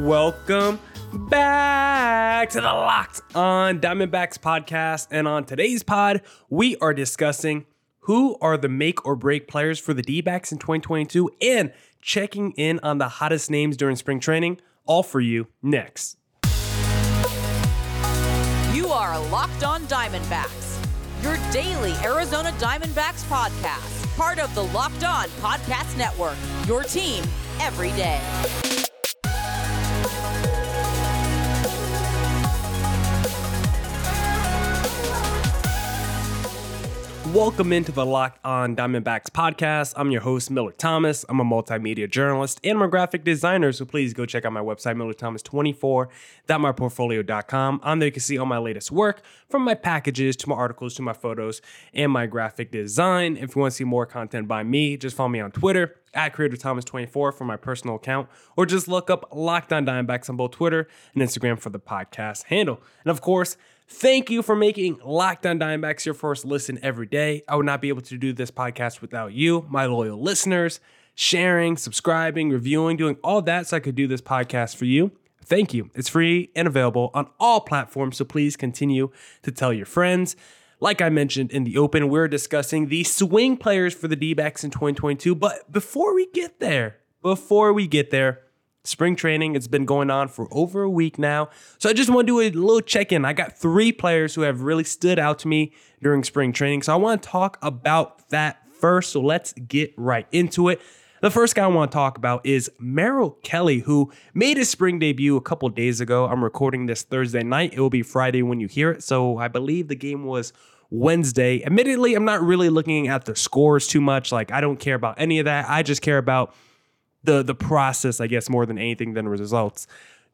Welcome back to the Locked on Diamondbacks podcast. And on today's pod, we are discussing who are the make or break players for the D backs in 2022 and checking in on the hottest names during spring training. All for you next. You are Locked On Diamondbacks, your daily Arizona Diamondbacks podcast, part of the Locked On Podcast Network, your team every day. Welcome into the Locked On Diamondbacks podcast. I'm your host, Miller Thomas. I'm a multimedia journalist and I'm a graphic designer, so please go check out my website, millerthomas24.myportfolio.com. On there, you can see all my latest work from my packages to my articles to my photos and my graphic design. If you want to see more content by me, just follow me on Twitter at CreatorThomas24 for my personal account, or just look up Locked On Diamondbacks on both Twitter and Instagram for the podcast handle. And of course, Thank you for making Locked On Diamondbacks your first listen every day. I would not be able to do this podcast without you, my loyal listeners, sharing, subscribing, reviewing, doing all that so I could do this podcast for you. Thank you. It's free and available on all platforms, so please continue to tell your friends. Like I mentioned in the open, we're discussing the swing players for the D backs in 2022. But before we get there, before we get there, Spring training, it's been going on for over a week now. So I just want to do a little check in. I got three players who have really stood out to me during spring training. So I want to talk about that first. So let's get right into it. The first guy I want to talk about is Merrill Kelly, who made his spring debut a couple days ago. I'm recording this Thursday night. It will be Friday when you hear it. So I believe the game was Wednesday. Admittedly, I'm not really looking at the scores too much. Like, I don't care about any of that. I just care about the the process, I guess, more than anything than results.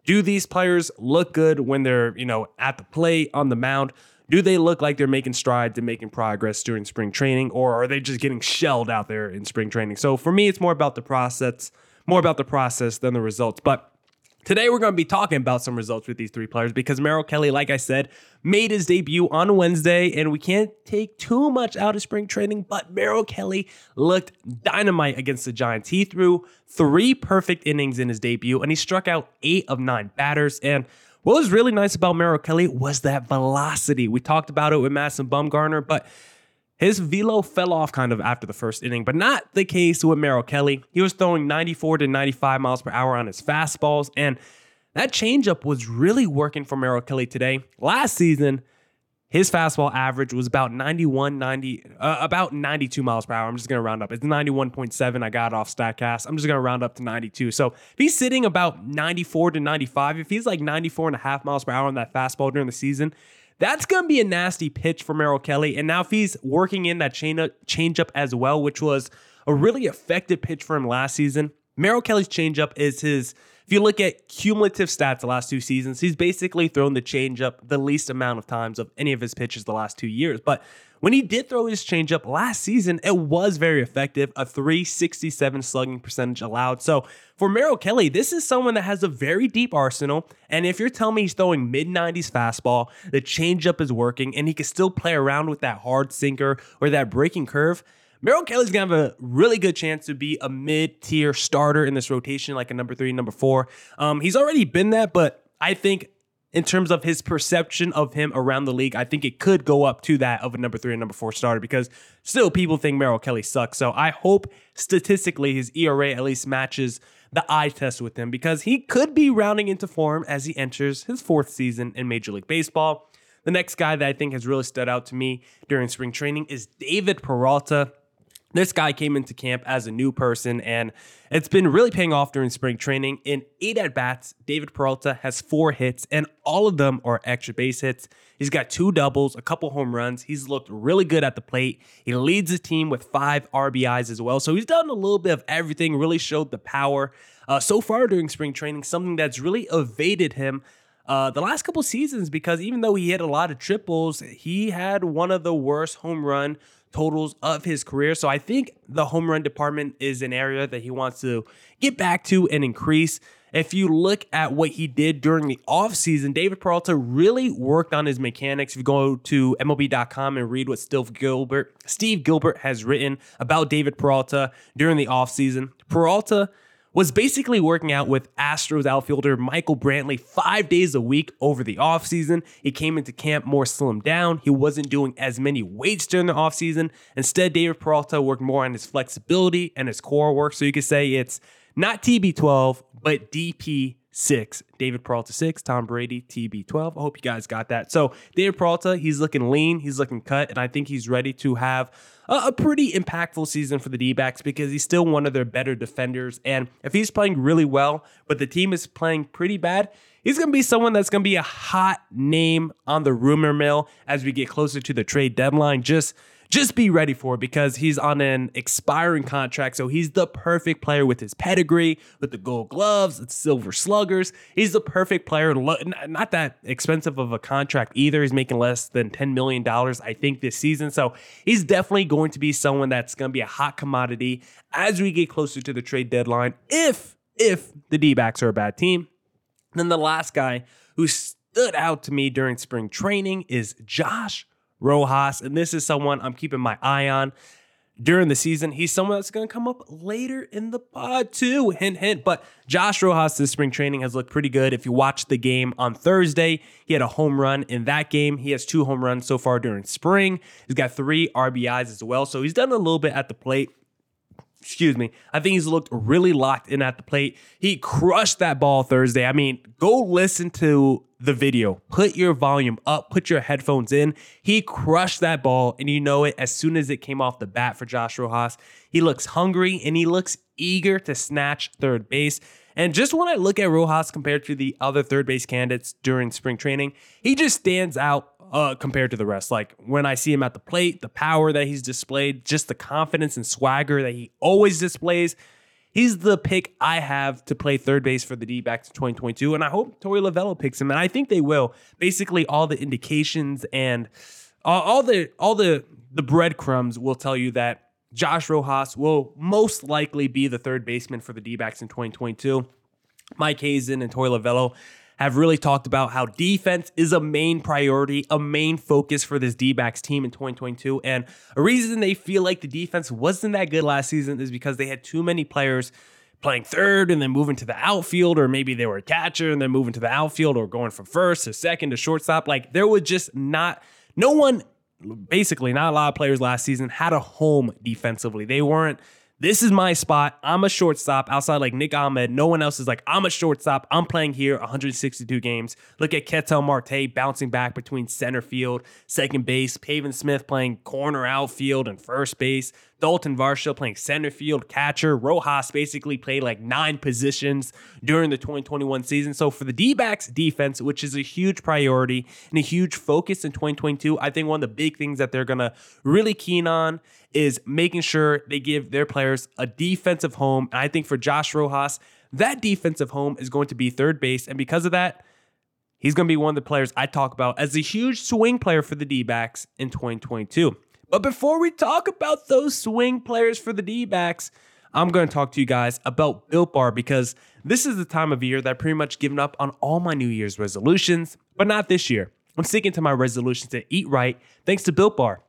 Do these players look good when they're, you know, at the plate, on the mound? Do they look like they're making strides and making progress during spring training, or are they just getting shelled out there in spring training? So for me, it's more about the process, more about the process than the results. But Today, we're going to be talking about some results with these three players because Merrill Kelly, like I said, made his debut on Wednesday, and we can't take too much out of spring training, but Merrill Kelly looked dynamite against the Giants. He threw three perfect innings in his debut, and he struck out eight of nine batters. And what was really nice about Merrill Kelly was that velocity. We talked about it with Madison Bumgarner, but his velo fell off kind of after the first inning, but not the case with Merrill Kelly. He was throwing 94 to 95 miles per hour on his fastballs, and that changeup was really working for Merrill Kelly today. Last season, his fastball average was about 91, 90, uh, about 92 miles per hour. I'm just going to round up. It's 91.7. I got off StatCast. I'm just going to round up to 92. So if he's sitting about 94 to 95, if he's like 94 and a half miles per hour on that fastball during the season, that's going to be a nasty pitch for Merrill Kelly. And now if he's working in that change up, change as well, which was a really effective pitch for him last season, Merrill Kelly's changeup is his. If you look at cumulative stats the last two seasons, he's basically thrown the changeup the least amount of times of any of his pitches the last two years. But when he did throw his changeup last season, it was very effective, a 367 slugging percentage allowed. So for Merrill Kelly, this is someone that has a very deep arsenal. And if you're telling me he's throwing mid 90s fastball, the changeup is working, and he can still play around with that hard sinker or that breaking curve, Merrill Kelly's gonna have a really good chance to be a mid-tier starter in this rotation, like a number three, number four. Um, he's already been that, but I think in terms of his perception of him around the league, I think it could go up to that of a number three and number four starter because still people think Merrill Kelly sucks. So I hope statistically his ERA at least matches the eye test with him because he could be rounding into form as he enters his fourth season in Major League Baseball. The next guy that I think has really stood out to me during spring training is David Peralta. This guy came into camp as a new person, and it's been really paying off during spring training. In eight at bats, David Peralta has four hits, and all of them are extra base hits. He's got two doubles, a couple home runs. He's looked really good at the plate. He leads the team with five RBIs as well. So he's done a little bit of everything, really showed the power uh, so far during spring training, something that's really evaded him uh, the last couple seasons because even though he hit a lot of triples, he had one of the worst home run totals of his career. So I think the home run department is an area that he wants to get back to and increase. If you look at what he did during the offseason, David Peralta really worked on his mechanics. If you go to MLB.com and read what Steve Gilbert, Steve Gilbert has written about David Peralta during the offseason, Peralta was basically working out with Astros outfielder Michael Brantley five days a week over the offseason. He came into camp more slimmed down. He wasn't doing as many weights during the offseason. Instead, David Peralta worked more on his flexibility and his core work. So you could say it's not TB12, but DP six. David Peralta six, Tom Brady TB12. I hope you guys got that. So David Peralta, he's looking lean, he's looking cut, and I think he's ready to have a, a pretty impactful season for the D backs because he's still one of their better defenders. And if he's playing really well, but the team is playing pretty bad, he's going to be someone that's going to be a hot name on the rumor mill as we get closer to the trade deadline. Just just be ready for it because he's on an expiring contract. So he's the perfect player with his pedigree, with the gold gloves, the silver sluggers. He's the perfect player. Not that expensive of a contract either. He's making less than $10 million, I think, this season. So he's definitely going to be someone that's going to be a hot commodity as we get closer to the trade deadline. If, if the D backs are a bad team. Then the last guy who stood out to me during spring training is Josh Rojas. And this is someone I'm keeping my eye on during the season. He's someone that's going to come up later in the pod, too. Hint, hint. But Josh Rojas, this spring training has looked pretty good. If you watch the game on Thursday, he had a home run in that game. He has two home runs so far during spring. He's got three RBIs as well. So he's done a little bit at the plate excuse me. I think he's looked really locked in at the plate. He crushed that ball Thursday. I mean, go listen to the video. Put your volume up, put your headphones in. He crushed that ball, and you know it as soon as it came off the bat for Josh Rojas. He looks hungry and he looks eager to snatch third base. And just when I look at Rojas compared to the other third base candidates during spring training, he just stands out uh, compared to the rest. Like when I see him at the plate, the power that he's displayed, just the confidence and swagger that he always displays. He's the pick I have to play third base for the D backs in 2022. And I hope Torey Lovullo picks him. And I think they will. Basically, all the indications and all, all the all the the breadcrumbs will tell you that Josh Rojas will most likely be the third baseman for the D backs in 2022. Mike Hazen and Torey Lovullo have really talked about how defense is a main priority, a main focus for this D backs team in 2022. And a reason they feel like the defense wasn't that good last season is because they had too many players playing third and then moving to the outfield, or maybe they were a catcher and then moving to the outfield, or going from first to second to shortstop. Like there was just not, no one, basically, not a lot of players last season had a home defensively. They weren't this is my spot. I'm a shortstop outside like Nick Ahmed. No one else is like, I'm a shortstop. I'm playing here 162 games. Look at Ketel Marte bouncing back between center field, second base, Pavin Smith playing corner outfield and first base. Dalton Varsho playing center field, catcher. Rojas basically played like nine positions during the 2021 season. So for the D backs defense, which is a huge priority and a huge focus in 2022, I think one of the big things that they're going to really keen on is making sure they give their players a defensive home. And I think for Josh Rojas, that defensive home is going to be third base. And because of that, he's going to be one of the players I talk about as a huge swing player for the D backs in 2022. But before we talk about those swing players for the D backs, I'm going to talk to you guys about Built Bar because this is the time of year that I've pretty much given up on all my New Year's resolutions, but not this year. I'm sticking to my resolution to eat right thanks to Built Bar.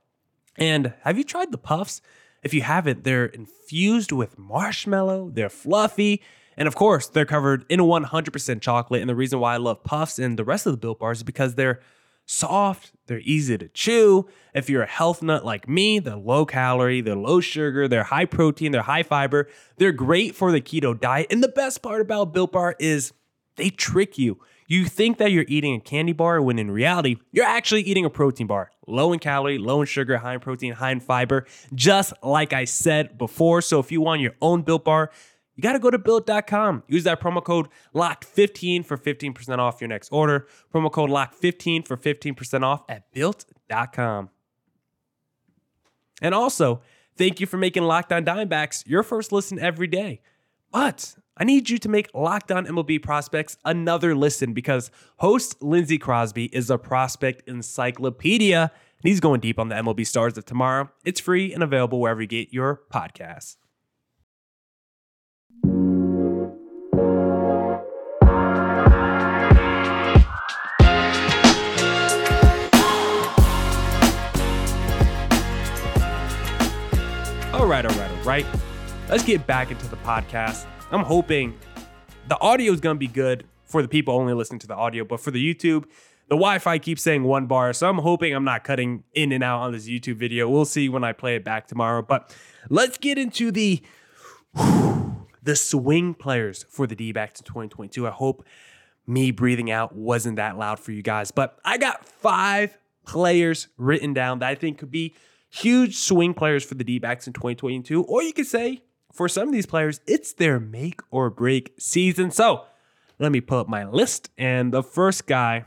And have you tried the puffs? If you haven't, they're infused with marshmallow, they're fluffy, and of course, they're covered in 100% chocolate. And the reason why I love puffs and the rest of the Built Bars is because they're soft, they're easy to chew. If you're a health nut like me, they're low calorie, they're low sugar, they're high protein, they're high fiber. They're great for the keto diet. And the best part about Built Bar is they trick you. You think that you're eating a candy bar when in reality, you're actually eating a protein bar. Low in calorie, low in sugar, high in protein, high in fiber, just like I said before. So if you want your own Built Bar, you got to go to built.com. Use that promo code LOCKED15 for 15% off your next order. Promo code LOCKED15 for 15% off at built.com. And also, thank you for making Locked On Diamondbacks your first listen every day. But I need you to make Locked On MLB Prospects another listen because host Lindsey Crosby is a prospect encyclopedia. And he's going deep on the MLB stars of tomorrow. It's free and available wherever you get your podcasts. All right, all right, all right. Let's get back into the podcast. I'm hoping the audio is going to be good for the people only listening to the audio, but for the YouTube, the Wi-Fi keeps saying one bar, so I'm hoping I'm not cutting in and out on this YouTube video. We'll see when I play it back tomorrow. But let's get into the the swing players for the D-backs in 2022. I hope me breathing out wasn't that loud for you guys, but I got five players written down that I think could be huge swing players for the D-backs in 2022, or you could say for some of these players, it's their make or break season. So let me pull up my list, and the first guy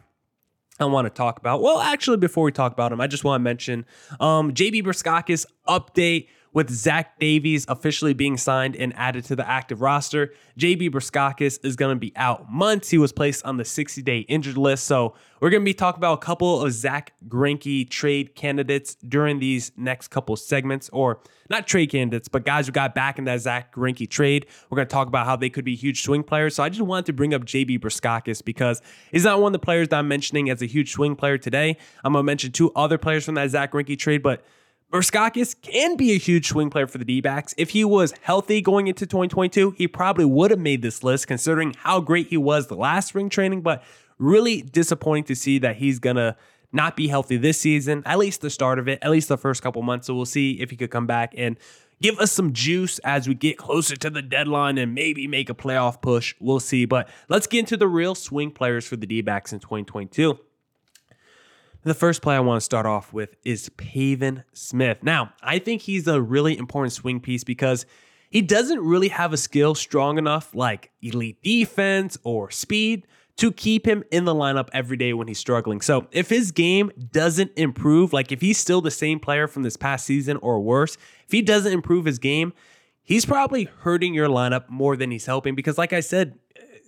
I want to talk about. Well, actually, before we talk about him, I just want to mention um, JB Bukauskas update with Zach Davies officially being signed and added to the active roster. JB Bukauskas is going to be out months. He was placed on the 60 day injured list. So we're going to be talking about a couple of Zack Greinke trade candidates during these next couple segments, or not trade candidates, but guys who got back in that Zack Greinke trade. We're going to talk about how they could be huge swing players. So I just wanted to bring up JB Bukauskas because he's not one of the players that I'm mentioning as a huge swing player today. I'm going to mention two other players from that Zack Greinke trade, but Bukauskas can be a huge swing player for the D backs. If he was healthy going into 2022, he probably would have made this list considering how great he was the last spring training, but really disappointing to see that he's going to not be healthy this season, at least the start of it, at least the first couple months. So we'll see if he could come back and give us some juice as we get closer to the deadline and maybe make a playoff push. We'll see. But let's get into the real swing players for the D backs in 2022. The first play I want to start off with is Pavin Smith. Now, I think he's a really important swing piece because he doesn't really have a skill strong enough like elite defense or speed to keep him in the lineup every day when he's struggling. So, if his game doesn't improve, like if he's still the same player from this past season or worse, if he doesn't improve his game, he's probably hurting your lineup more than he's helping because, like I said,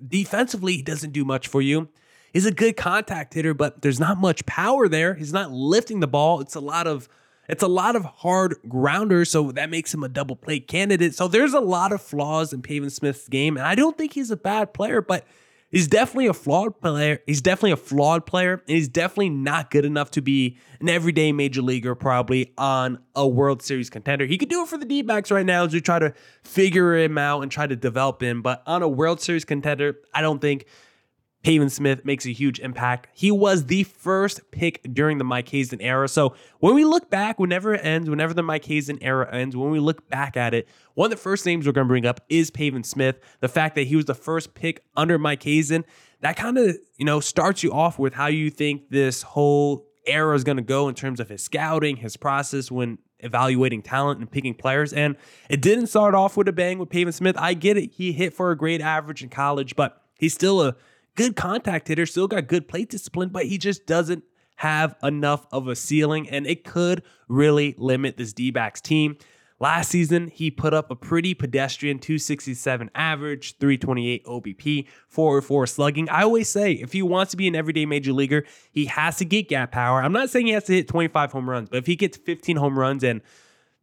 defensively, he doesn't do much for you. He's a good contact hitter, but there's not much power there. He's not lifting the ball. It's a lot of it's a lot of hard grounders, so that makes him a double play candidate. So there's a lot of flaws in Pavin Smith's game, and I don't think he's a bad player, but he's definitely a flawed player. He's definitely a flawed player, and he's definitely not good enough to be an everyday major leaguer, probably on a World Series contender. He could do it for the D backs right now as we try to figure him out and try to develop him, but on a World Series contender, I don't think Pavin Smith makes a huge impact. He was the first pick during the Mike Hazen era. So when we look back, whenever it ends, whenever the Mike Hazen era ends, when we look back at it, one of the first names we're going to bring up is Pavin Smith. The fact that he was the first pick under Mike Hazen, that kind of, you know, starts you off with how you think this whole era is going to go in terms of his scouting, his process when evaluating talent and picking players. And it didn't start off with a bang with Pavin Smith. I get it. He hit for a great average in college, but he's still a good contact hitter, still got good plate discipline, but he just doesn't have enough of a ceiling, and it could really limit this D backs team. Last season, he put up a pretty pedestrian 267 average, 328 OBP, 404 slugging. I always say if he wants to be an everyday major leaguer, he has to get gap power. I'm not saying he has to hit 25 home runs, but if he gets 15 home runs and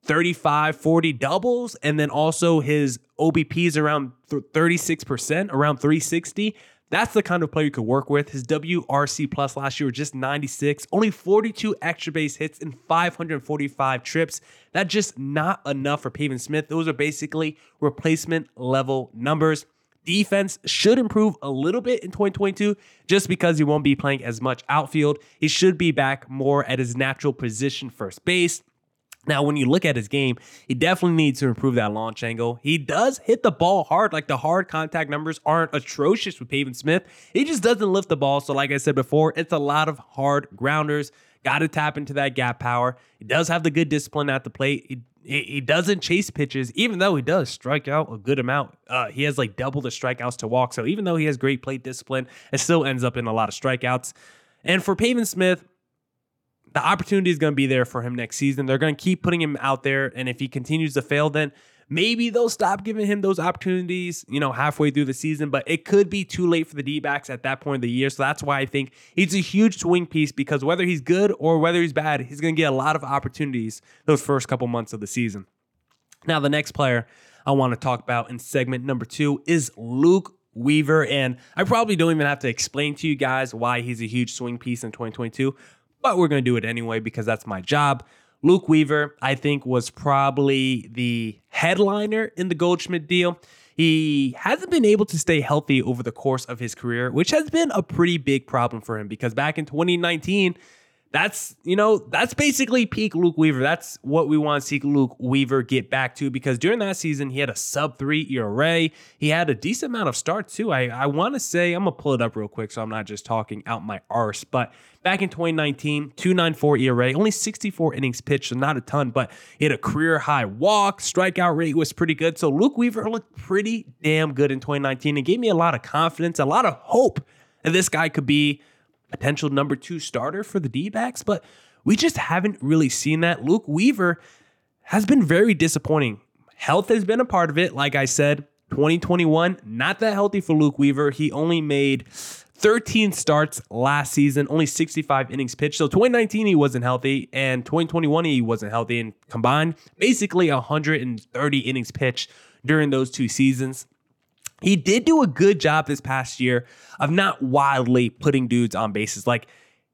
35, 40 doubles, and then also his OBP is around 36%, around 360, that's the kind of player you could work with. His WRC plus last year was just 96, only 42 extra base hits and 545 trips. That's just not enough for Pavin Smith. Those are basically replacement level numbers. Defense should improve a little bit in 2022 just because he won't be playing as much outfield. He should be back more at his natural position, first base. Now, when you look at his game, he definitely needs to improve that launch angle. He does hit the ball hard. Like the hard contact numbers aren't atrocious with Pavin Smith. He just doesn't lift the ball. So, like I said before, it's a lot of hard grounders. Got to tap into that gap power. He does have the good discipline at the plate. He, he doesn't chase pitches, even though he does strike out a good amount. Uh, he has like double the strikeouts to walk. So even though he has great plate discipline, it still ends up in a lot of strikeouts. And for Pavin Smith, the opportunity is going to be there for him next season. They're going to keep putting him out there. And if he continues to fail, then maybe they'll stop giving him those opportunities, you know, halfway through the season. But it could be too late for the D backs at that point of the year. So that's why I think he's a huge swing piece because whether he's good or whether he's bad, he's going to get a lot of opportunities those first couple months of the season. Now, the next player I want to talk about in segment number two is Luke Weaver. And I probably don't even have to explain to you guys why he's a huge swing piece in 2022 but we're going to do it anyway because that's my job. Luke Weaver, I think, was probably the headliner in the Goldschmidt deal. he hasn't been able to stay healthy over the course of his career, which has been a pretty big problem for him because back in 2019, that's you know that's basically peak Luke Weaver. That's what we want to see Luke Weaver get back to because during that season he had a sub three ERA. He had a decent amount of starts too. I I want to say I'm gonna pull it up real quick so I'm not just talking out my arse. But back in 2019, 2.94 ERA, only 64 innings pitched, so not a ton, but he had a career high walk. Strikeout rate was pretty good. So Luke Weaver looked pretty damn good in 2019 and gave me a lot of confidence, a lot of hope that this guy could be potential number two starter for the D backs, but we just haven't really seen that. Luke Weaver has been very disappointing. Health has been a part of it. Like I said, 2021, not that healthy for Luke Weaver. He only made 13 starts last season, only 65 innings pitched. So 2019 he wasn't healthy, and 2021 he wasn't healthy, and combined basically 130 innings pitched during those two seasons. He did do a good job this past year of not wildly putting dudes on bases. Like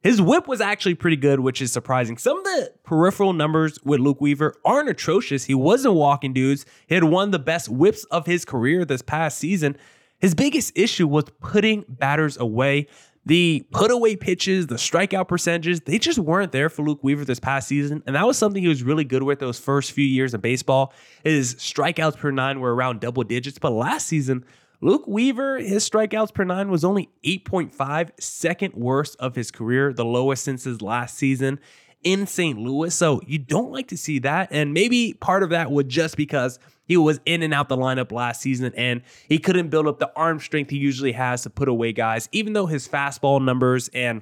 his whip was actually pretty good, which is surprising. Some of the peripheral numbers with Luke Weaver aren't atrocious. He wasn't walking dudes. He had one of the best whips of his career this past season. His biggest issue was putting batters away. The put away pitches, the strikeout percentages, they just weren't there for Luke Weaver this past season. And that was something he was really good with those first few years of baseball. His strikeouts per nine were around double digits. But last season, Luke Weaver, his strikeouts per nine was only 8.5, second worst of his career, the lowest since his last season in St. Louis. So you don't like to see that. And maybe part of that was just because he was in and out the lineup last season and he couldn't build up the arm strength he usually has to put away guys, even though his fastball numbers and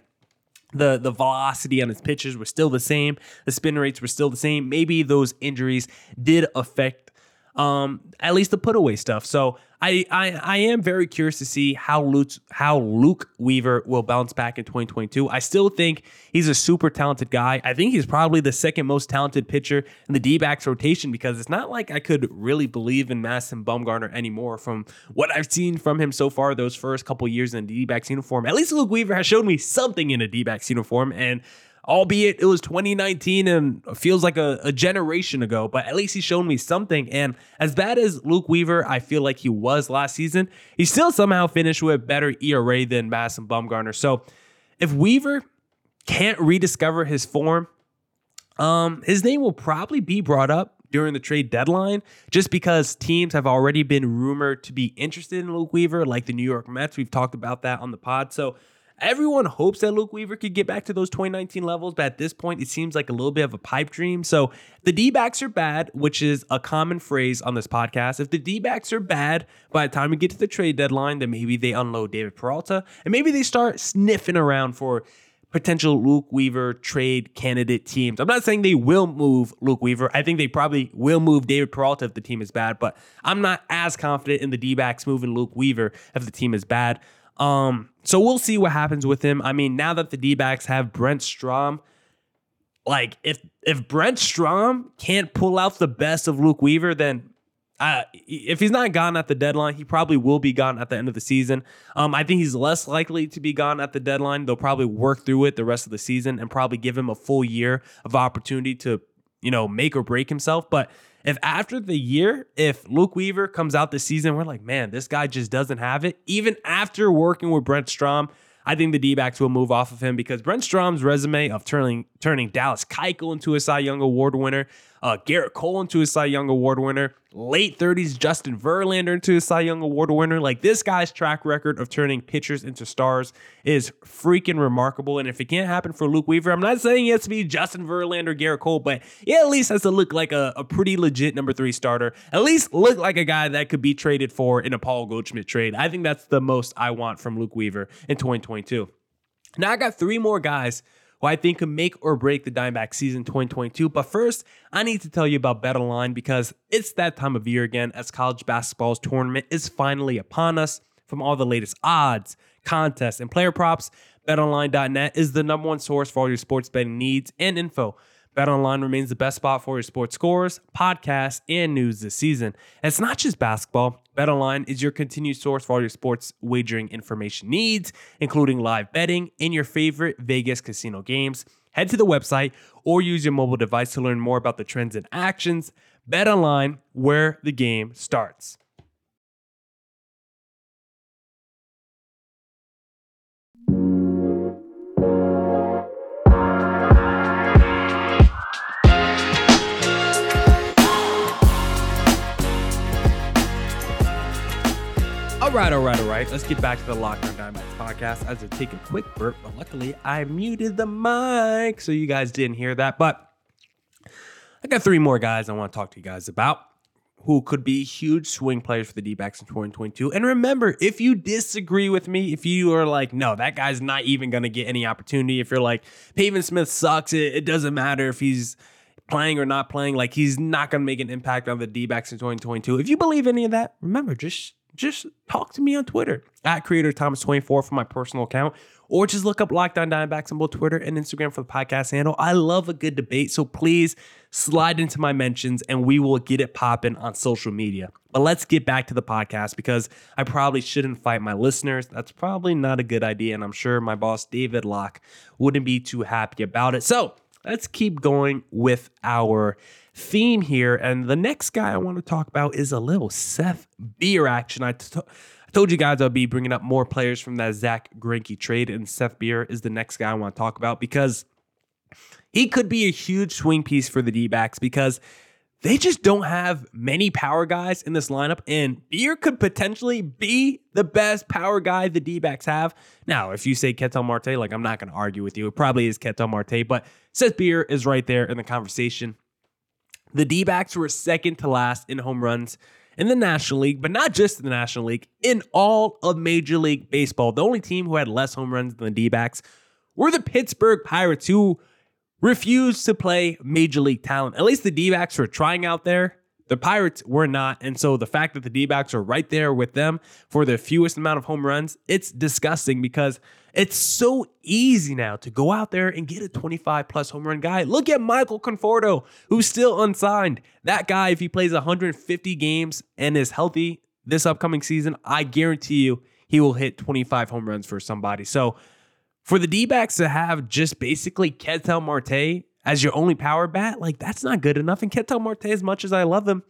the the velocity on his pitches were still the same, the spin rates were still the same. Maybe those injuries did affect um, at least the put away stuff. So I, I I am very curious to see how Luke how Luke Weaver will bounce back in 2022. I still think he's a super talented guy. I think he's probably the second most talented pitcher in the D-backs rotation because it's not like I could really believe in Madison Bumgarner anymore from what I've seen from him so far those first couple years in the D-backs uniform. At least Luke Weaver has shown me something in a D-backs uniform and albeit it was 2019 and feels like a, a, generation ago, but at least he's shown me something. And as bad as Luke Weaver, I feel like he was last season, he still somehow finished with better ERA than Madison Bumgarner. So if Weaver can't rediscover his form, um, his name will probably be brought up during the trade deadline just because teams have already been rumored to be interested in Luke Weaver, like the New York Mets. We've talked about that on the pod. So Everyone hopes that Luke Weaver could get back to those 2019 levels, but at this point, it seems like a little bit of a pipe dream. So the D backs are bad, which is a common phrase on this podcast. If the D backs are bad by the time we get to the trade deadline, then maybe they unload David Peralta and maybe they start sniffing around for potential Luke Weaver trade candidate teams. I'm not saying they will move Luke Weaver. I think they probably will move David Peralta if the team is bad, but I'm not as confident in the D backs moving Luke Weaver if the team is bad. Um, so we'll see what happens with him. I mean, now that the D backs have Brent Strom, like if if Brent Strom can't pull out the best of Luke Weaver, then uh, if he's not gone at the deadline, he probably will be gone at the end of the season. Um, I think he's less likely to be gone at the deadline. They'll probably work through it the rest of the season and probably give him a full year of opportunity to, you know, make or break himself. But if after the year, if Luke Weaver comes out this season, we're like, man, this guy just doesn't have it. Even after working with Brent Strom, I think the D backs will move off of him because Brent Strom's resume of turning turning Dallas Keuchel into a Cy Young Award winner, uh, Gerrit Cole into a Cy Young Award winner, late 30s Justin Verlander into a Cy Young Award winner. Like this guy's track record of turning pitchers into stars is freaking remarkable. And if it can't happen for Luke Weaver, I'm not saying he has to be Justin Verlander, Gerrit Cole, but he at least has to look like a, a pretty legit number three starter. At least look like a guy that could be traded for in a Paul Goldschmidt trade. I think that's the most I want from Luke Weaver in 2022. Now I got three more guys who I think could make or break the Diamondback season 2022. But first, I need to tell you about BetOnline because it's that time of year again as college basketball's tournament is finally upon us. From all the latest odds, contests, and player props, betonline.net is the number one source for all your sports betting needs and info. BetOnline remains the best spot for your sports scores, podcasts, and news this season. And it's not just basketball. BetOnline is your continued source for all your sports wagering information needs, including live betting and your favorite Vegas casino games. Head to the website or use your mobile device to learn more about the trends and actions. BetOnline, where the game starts. Right, all right, all right. Let's get back to the Locked On Diamondbacks podcast. As I take a quick burp, but luckily I muted the mic, so you guys didn't hear that. But I got three more guys I want to talk to you guys about who could be huge swing players for the D backs in 2022. And remember, if you disagree with me, if you are like, no, that guy's not even going to get any opportunity, if you're like, Pavin Smith sucks, it, it doesn't matter if he's playing or not playing, like he's not going to make an impact on the D backs in 2022. If you believe any of that, remember, just just talk to me on Twitter at Creator Thomas24 for my personal account, or just look up Locked On Diamondbacks on both Twitter and Instagram for the podcast handle. I love a good debate, so please slide into my mentions and we will get it popping on social media. But let's get back to the podcast because I probably shouldn't fight my listeners. That's probably not a good idea, and I'm sure my boss David Locke wouldn't be too happy about it. So let's keep going with our theme here. And the next guy I want to talk about is a little Seth Beer action. I, t- I told you guys I'll be bringing up more players from that Zack Greinke trade, and Seth Beer is the next guy I want to talk about because he could be a huge swing piece for the D backs because they just don't have many power guys in this lineup, and Beer could potentially be the best power guy the D backs have. Now, if you say Ketel Marte, like I'm not going to argue with you, it probably is Ketel Marte, but Seth Beer is right there in the conversation. The D backs were second to last in home runs in the National League, but not just in the National League, in all of Major League Baseball. The only team who had less home runs than the D backs were the Pittsburgh Pirates, who refused to play Major League talent. At least the D backs were trying out there. The Pirates were not. And so the fact that the D backs are right there with them for the fewest amount of home runs, it's disgusting because it's so easy now to go out there and get a 25 plus home run guy. Look at Michael Conforto, who's still unsigned. That guy, if he plays 150 games and is healthy this upcoming season, I guarantee you he will hit 25 home runs for somebody. So for the D backs to have just basically Ketel Marte as your only power bat, like that's not good enough. And Ketel Marte, as much as I love him,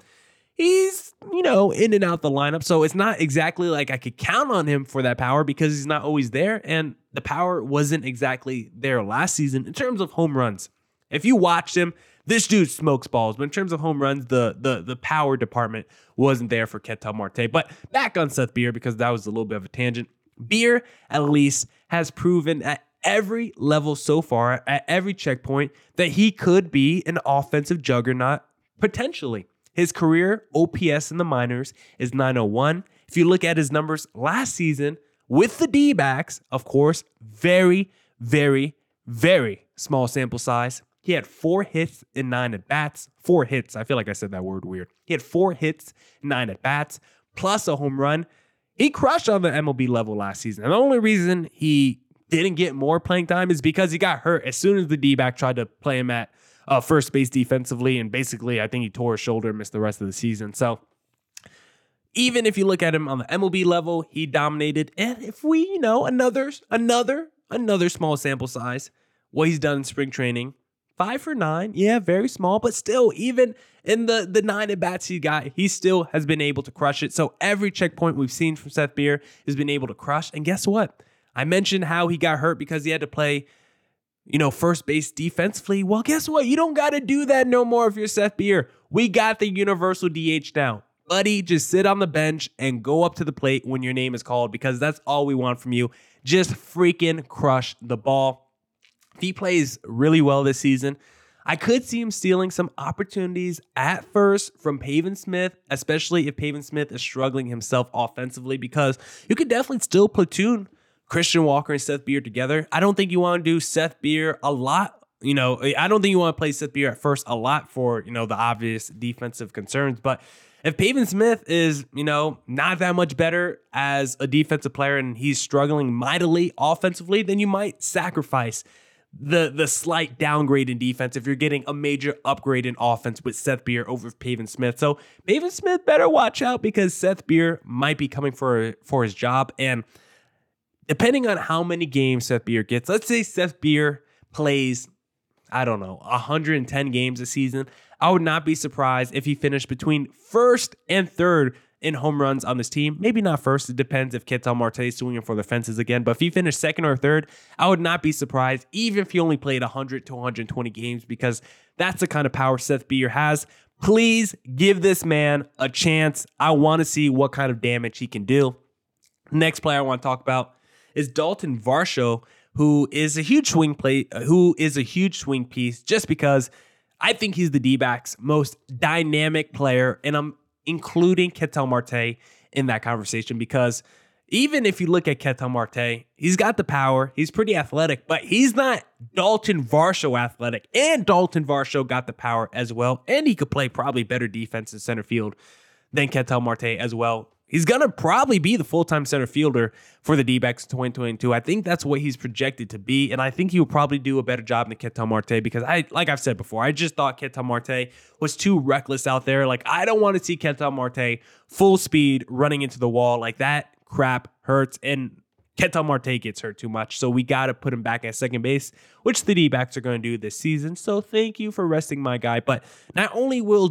he's, you know, in and out the lineup. So it's not exactly like I could count on him for that power because he's not always there. And the power wasn't exactly there last season in terms of home runs. If you watched him, this dude smokes balls. But in terms of home runs, the the the power department wasn't there for Ketel Marte. But back on Seth Beer because that was a little bit of a tangent. Beer, at least, has proven at every level so far, at every checkpoint, that he could be an offensive juggernaut potentially. His career OPS in the minors is 901. If you look at his numbers last season with the D backs, of course, very, very, very small sample size. He had four hits in nine at bats. Four hits. I feel like I said that word weird. He had four hits, nine at bats, plus a home run. He crushed on the MLB level last season. And the only reason he didn't get more playing time is because he got hurt as soon as the D back tried to play him at uh, first base defensively. And basically, I think he tore his shoulder and missed the rest of the season. So even if you look at him on the MLB level, he dominated. And if we, you know, another, another, another small sample size, what he's done in spring training, five for nine. Yeah, very small, but still, even in the the nine at bats he got, he still has been able to crush it. So every checkpoint we've seen from Seth Beer has been able to crush. And guess what? I mentioned how he got hurt because he had to play, you know, first base defensively. Well, guess what? You don't got to do that no more if you're Seth Beer. We got the universal DH now. Buddy, just sit on the bench and go up to the plate when your name is called because that's all we want from you. Just freaking crush the ball. He plays really well this season, I could see him stealing some opportunities at first from Pavin Smith, especially if Pavin Smith is struggling himself offensively, because you could definitely still platoon Christian Walker and Seth Beer together. I don't think you want to do Seth Beer a lot. You know, I don't think you want to play Seth Beer at first a lot for, you know, the obvious defensive concerns. But if Pavin Smith is, you know, not that much better as a defensive player and he's struggling mightily offensively, then you might sacrifice the the slight downgrade in defense if you're getting a major upgrade in offense with Seth Beer over Pavin Smith. So Pavin Smith better watch out because Seth Beer might be coming for for his job. And depending on how many games Seth Beer gets, let's say Seth Beer plays, I don't know, 110 games a season. I would not be surprised if he finished between first and third in home runs on this team. Maybe not first. It depends if Ketel Marte is swinging for the fences again. But if he finished second or third, I would not be surprised, even if he only played 100 to 120 games, because that's the kind of power Seth Beer has. Please give this man a chance. I want to see what kind of damage he can do. Next player I want to talk about is Dalton Varsho, who is a huge swing play, uh, who is a huge swing piece just because I think he's the D-backs most dynamic player, and I'm including Ketel Marte in that conversation because even if you look at Ketel Marte, he's got the power, he's pretty athletic, but he's not Dalton Varsho athletic. And Dalton Varsho got the power as well, and he could play probably better defense in center field than Ketel Marte as well. He's going to probably be the full time center fielder for the D backs in 2022. I think that's what he's projected to be. And I think he will probably do a better job than Ketel Marte because I, like I've said before, I just thought Ketel Marte was too reckless out there. Like, I don't want to see Ketel Marte full speed running into the wall. Like, that crap hurts. And Ketel Marte gets hurt too much. So we got to put him back at second base, which the D backs are going to do this season. So thank you for resting my guy. But not only will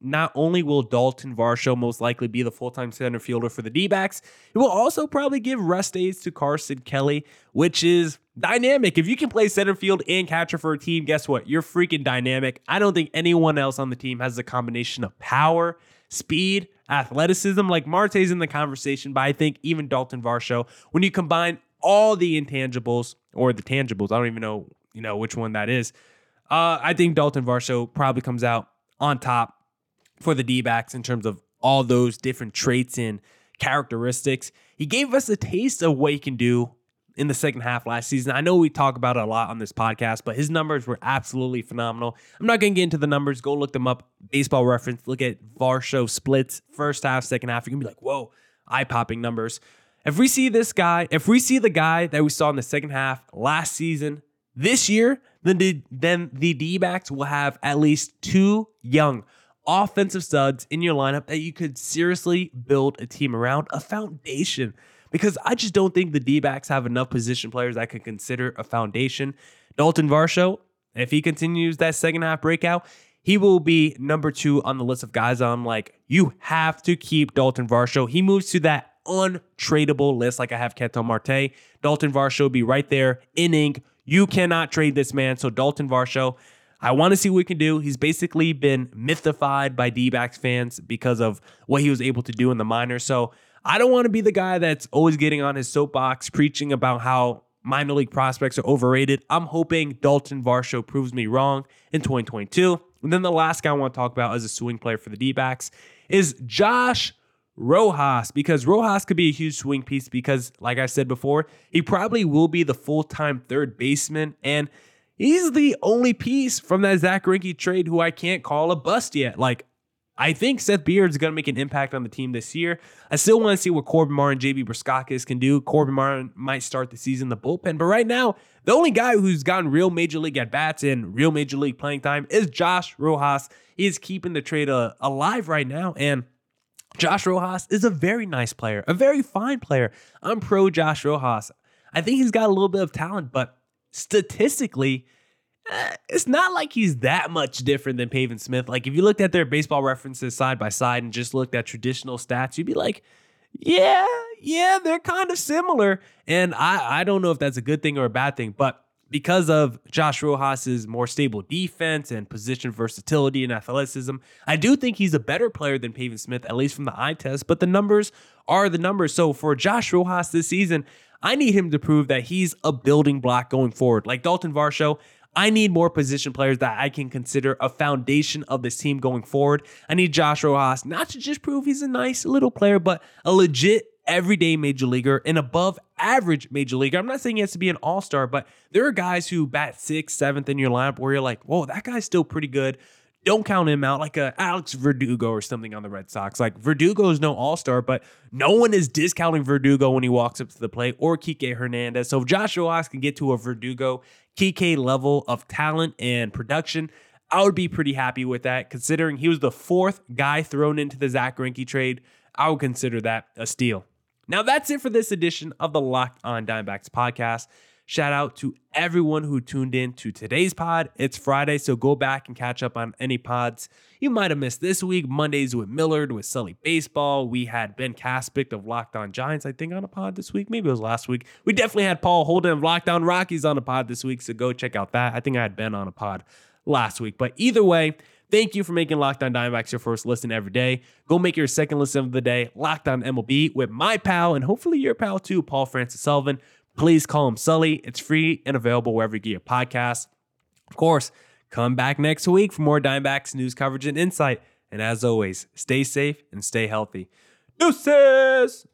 not only will Dalton Varsho most likely be the full time center fielder for the D backs, he will also probably give rest days to Carson Kelly, which is dynamic. If you can play center field and catcher for a team, guess what? You're freaking dynamic. I don't think anyone else on the team has the combination of power, speed, athleticism. Like Marte's in the conversation, but I think even Dalton Varsho, when you combine all the intangibles or the tangibles, I don't even know, you know, which one that is. Uh, I think Dalton Varsho probably comes out on top for the D backs in terms of all those different traits and characteristics. He gave us a taste of what he can do in the second half last season. I know we talk about it a lot on this podcast, but his numbers were absolutely phenomenal. I'm not going to get into the numbers. Go look them up. Baseball reference. Look at Varsho splits, first half, second half. You're going to be like, whoa, eye popping numbers. If we see this guy, if we see the guy that we saw in the second half last season this year, then the, then the D backs will have at least two young offensive studs in your lineup that you could seriously build a team around, a foundation. Because I just don't think the D backs have enough position players that could consider a foundation. Dalton Varsho, if he continues that second half breakout, he will be number two on the list of guys I'm like, you have to keep Dalton Varsho. He moves to that untradeable list like I have Ketel Marte. Dalton Varsho will be right there in ink. You cannot trade this man. So Dalton Varsho, I want to see what he can do. He's basically been mythified by D backs fans because of what he was able to do in the minors. So I don't want to be the guy that's always getting on his soapbox preaching about how minor league prospects are overrated. I'm hoping Dalton Varsho proves me wrong in 2022. And then the last guy I want to talk about as a swing player for the D backs is Josh Rojas because Rojas could be a huge swing piece because, like I said before, he probably will be the full time third baseman. And he's the only piece from that Zack Greinke trade who I can't call a bust yet. Like, I think Seth Beer is going to make an impact on the team this year. I still want to see what Corbin Martin, and JB Bukauskas can do. Corbin Martin might start the season in the bullpen, but right now, the only guy who's gotten real major league at bats and real major league playing time is Josh Rojas. He is keeping the trade uh, alive right now, and Josh Rojas is a very nice player, a very fine player. I'm pro Josh Rojas. I think he's got a little bit of talent, but statistically, eh, it's not like he's that much different than Pavin Smith. Like if you looked at their baseball references side by side and just looked at traditional stats, you'd be like, yeah, yeah, they're kind of similar. And I, I don't know if that's a good thing or a bad thing, but because of Josh Rojas's more stable defense and position versatility and athleticism, I do think he's a better player than Pavin Smith, at least from the eye test. But the numbers are the numbers. So for Josh Rojas this season, I need him to prove that he's a building block going forward. Like Dalton Varsho, I need more position players that I can consider a foundation of this team going forward. I need Josh Rojas not to just prove he's a nice little player, but a legit everyday major leaguer, an above average major leaguer. I'm not saying he has to be an all star, but there are guys who bat sixth, seventh in your lineup where you're like, whoa, that guy's still pretty good. Don't count him out like a Alex Verdugo or something on the Red Sox. Like Verdugo is no all star, but no one is discounting Verdugo when he walks up to the plate or Kike Hernandez. So if Joshua Rojas can get to a Verdugo, Kike level of talent and production, I would be pretty happy with that. Considering he was the fourth guy thrown into the Zack Greinke trade, I would consider that a steal. Now, that's it for this edition of the Locked On Diamondbacks podcast. Shout out to everyone who tuned in to today's pod. It's Friday, so go back and catch up on any pods you might have missed this week. Mondays with Millard, with Sully Baseball. We had Ben Kaspick of Locked On Giants, I think, on a pod this week. Maybe it was last week. We definitely had Paul Holden of Locked On Rockies on a pod this week, so go check out that. I think I had Ben on a pod last week. But either way, Thank you for making Locked On Diamondbacks your first listen every day. Go make your second listen of the day, Locked On MLB, with my pal and hopefully your pal too, Paul Francis Sullivan. Please call him Sully. It's free and available wherever you get your podcasts. Of course, come back next week for more Diamondbacks news coverage and insight. And as always, stay safe and stay healthy. Deuces!